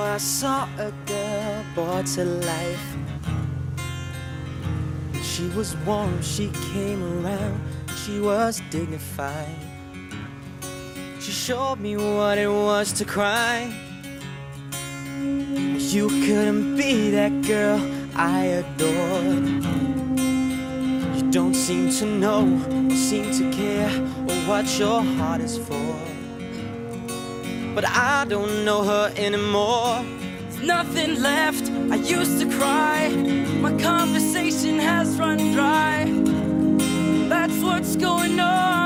I saw a girl brought to life. She was warm, she came around, she was dignified. She showed me what it was to cry. You couldn't be that girl I adored. You don't seem to know or seem to care or what your heart is for. But I don't know her anymore. There's nothing left. I used to cry. My conversation has run dry. That's what's going on.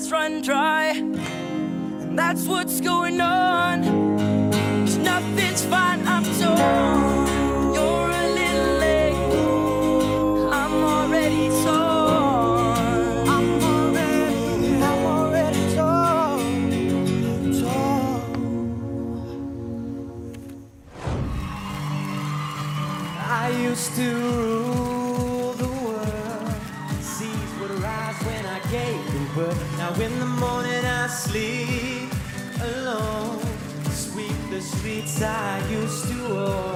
Has run dry. And that's what's going on. Cause nothing's fine, I'm torn. To own.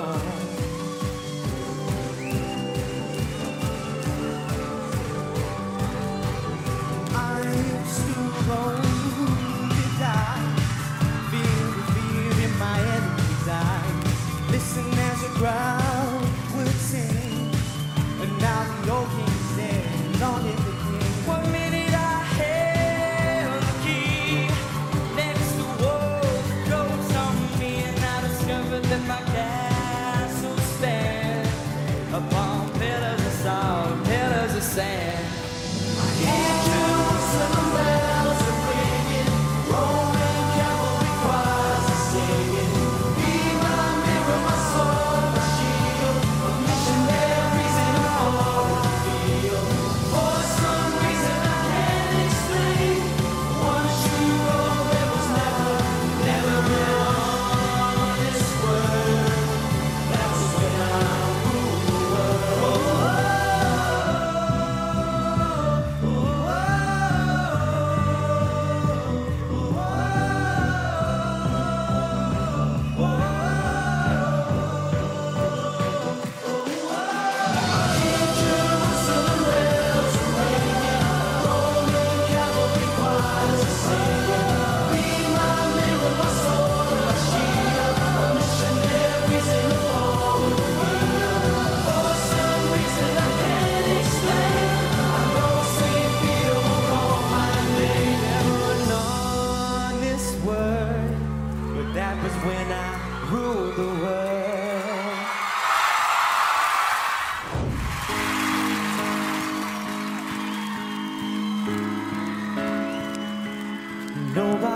Sand.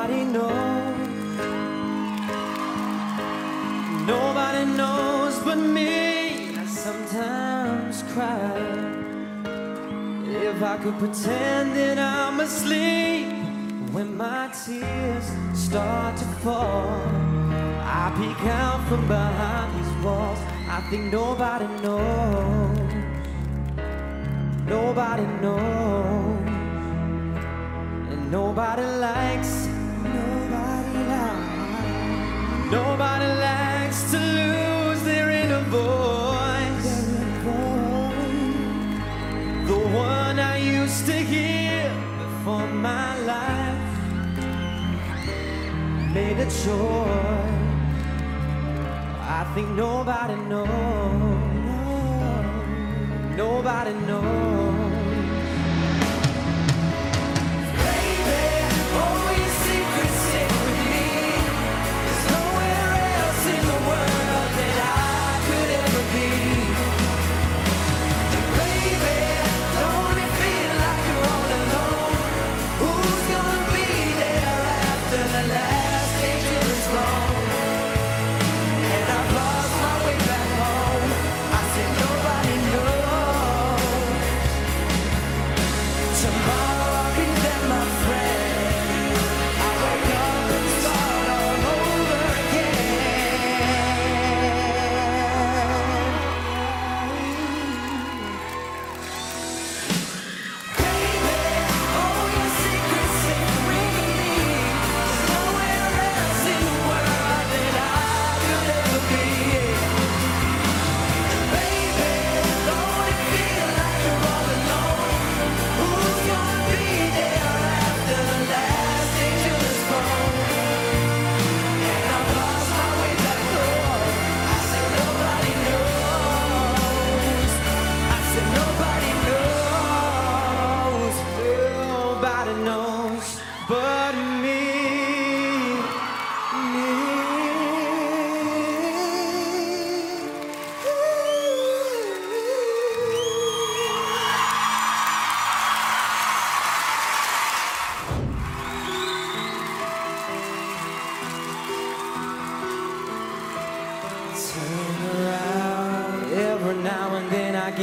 Nobody knows. Nobody knows but me. I sometimes cry. If I could pretend that I'm asleep when my tears start to fall, I peek out from behind these walls. I think nobody knows. Nobody knows. And nobody likes. Nobody likes to lose their inner voice. The one I used to hear before my life made a choice. I think nobody knows. Nobody knows.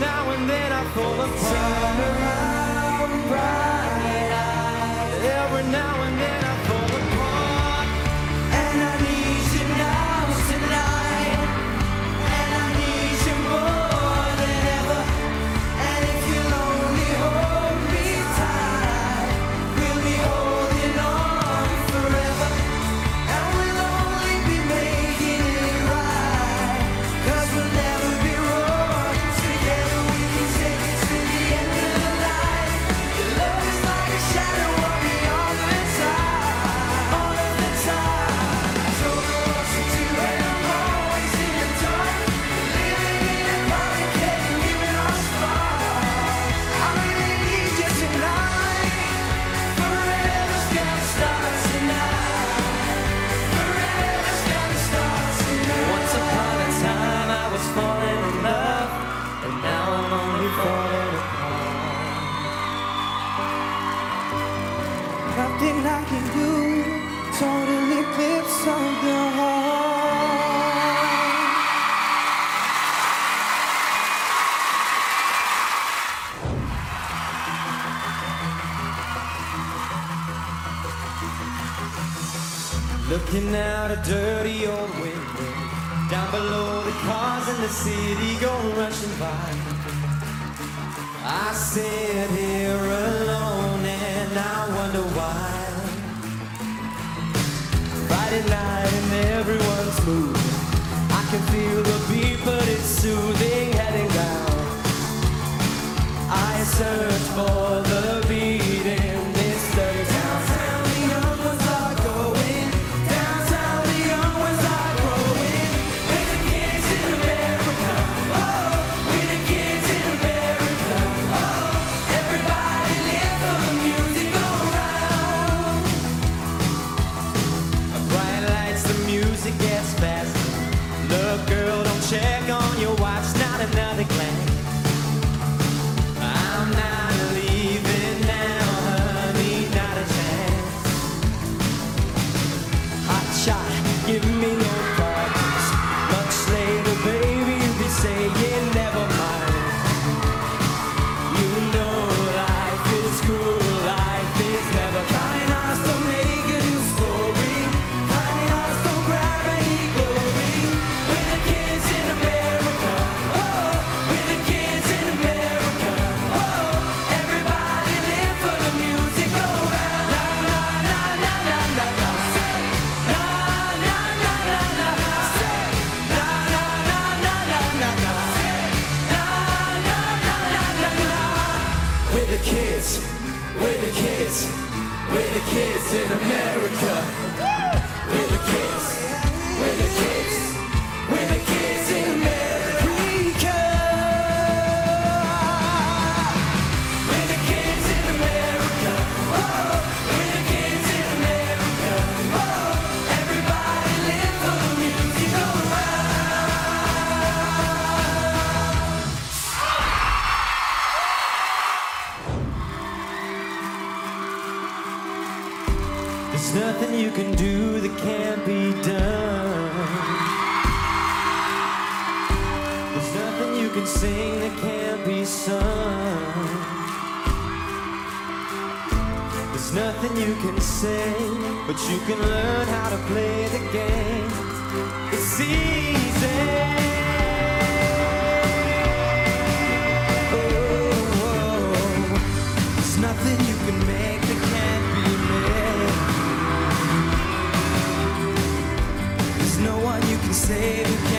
now and then I fall apart. Turn around, bright eyes. Every now and rushing by. I sit here alone and I wonder why. Friday night. nothing you can do that can't be done. There's nothing you can sing that can't be sung. There's nothing you can say, but you can learn how to play the game. It's easy. save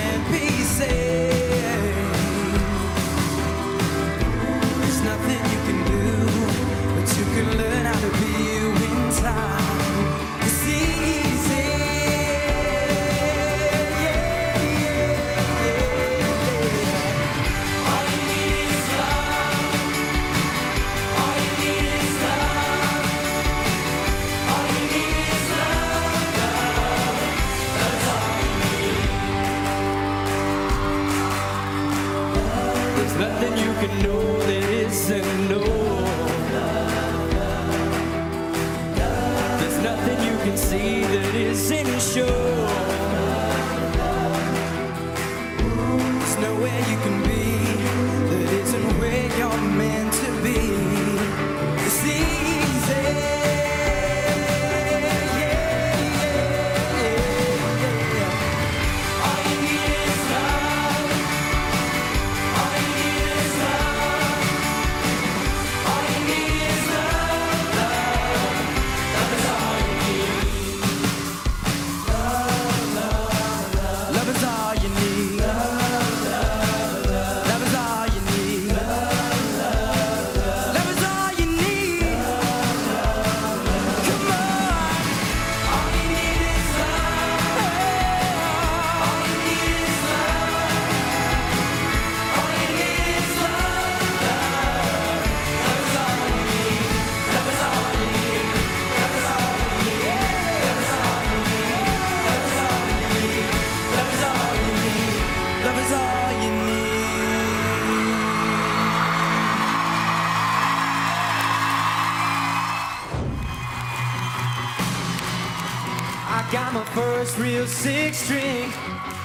I got my first real six string,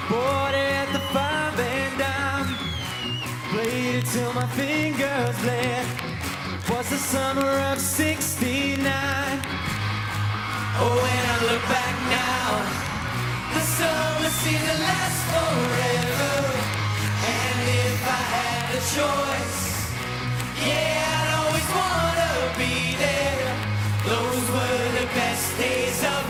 bought it at the five and dime. Played it till my fingers bled. Was the summer of '69. Oh, when I look back now, the summer seems to last forever. And if I had a choice, yeah, I'd always wanna be there. Those were the best days of.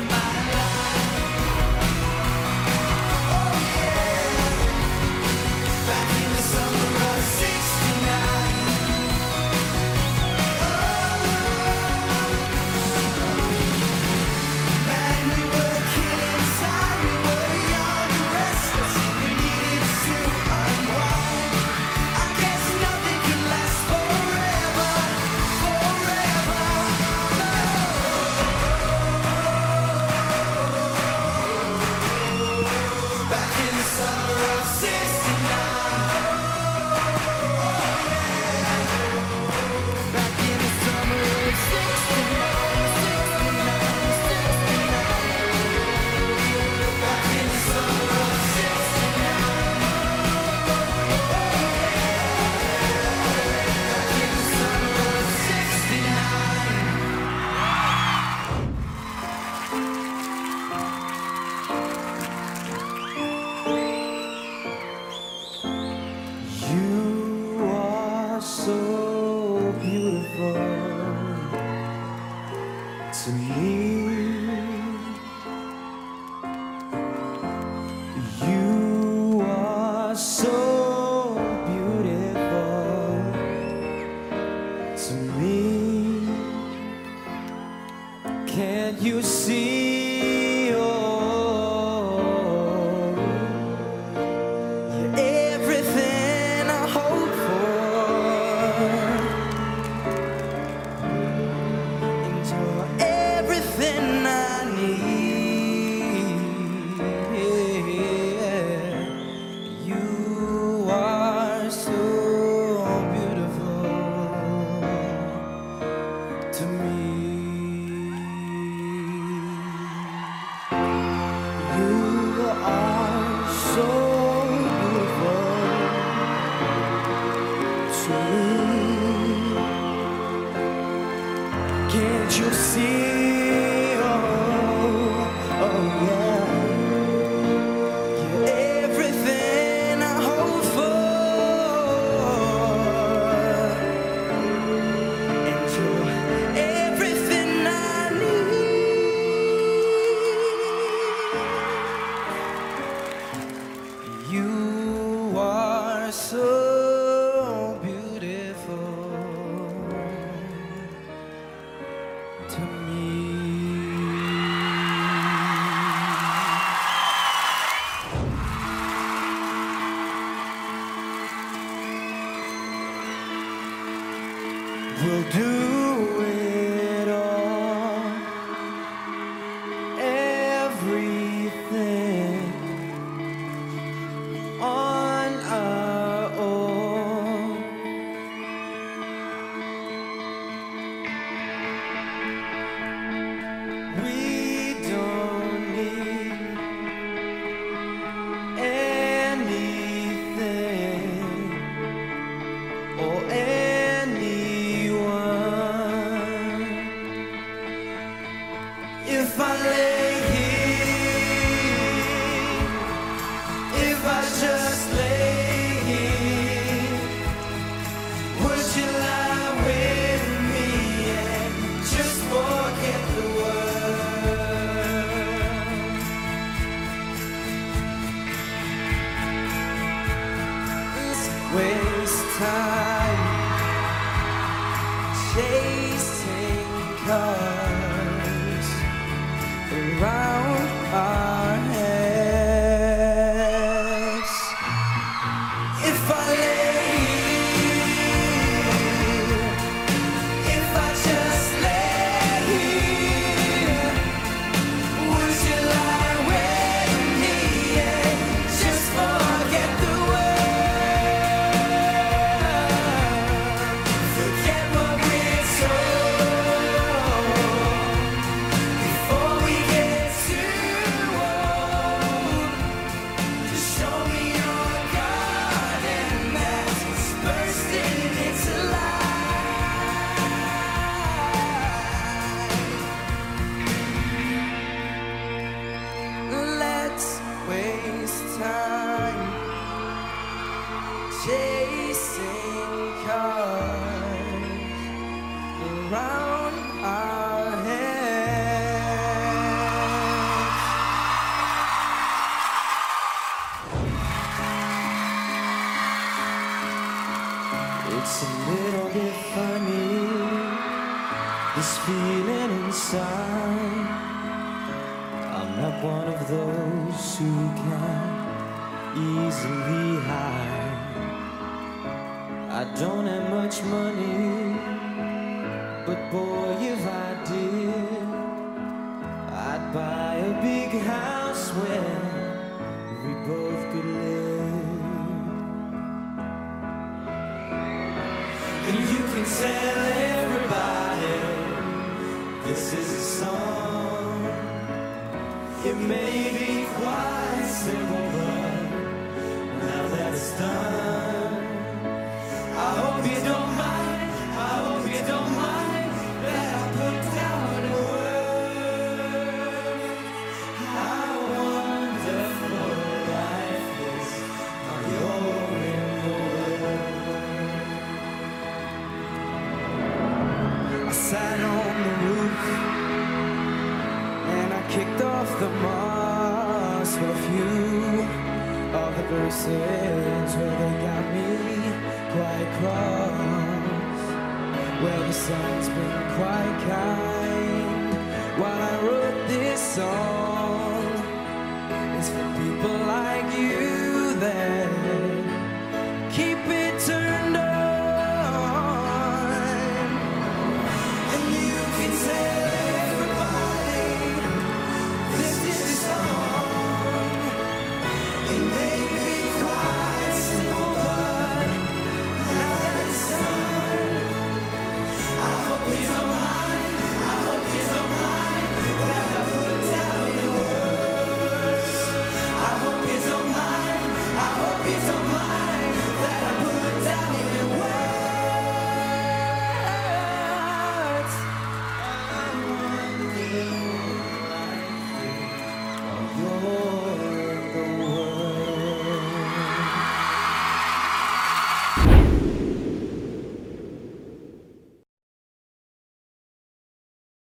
Eu sei. If I live. big house where we both could live. And you can tell everybody this is a song. It may be quite simple, but now that it's done, I hope you don't mind. places where they got me quite cross. Where the sun's been quite kind while I wrote this song. It's for people like you that.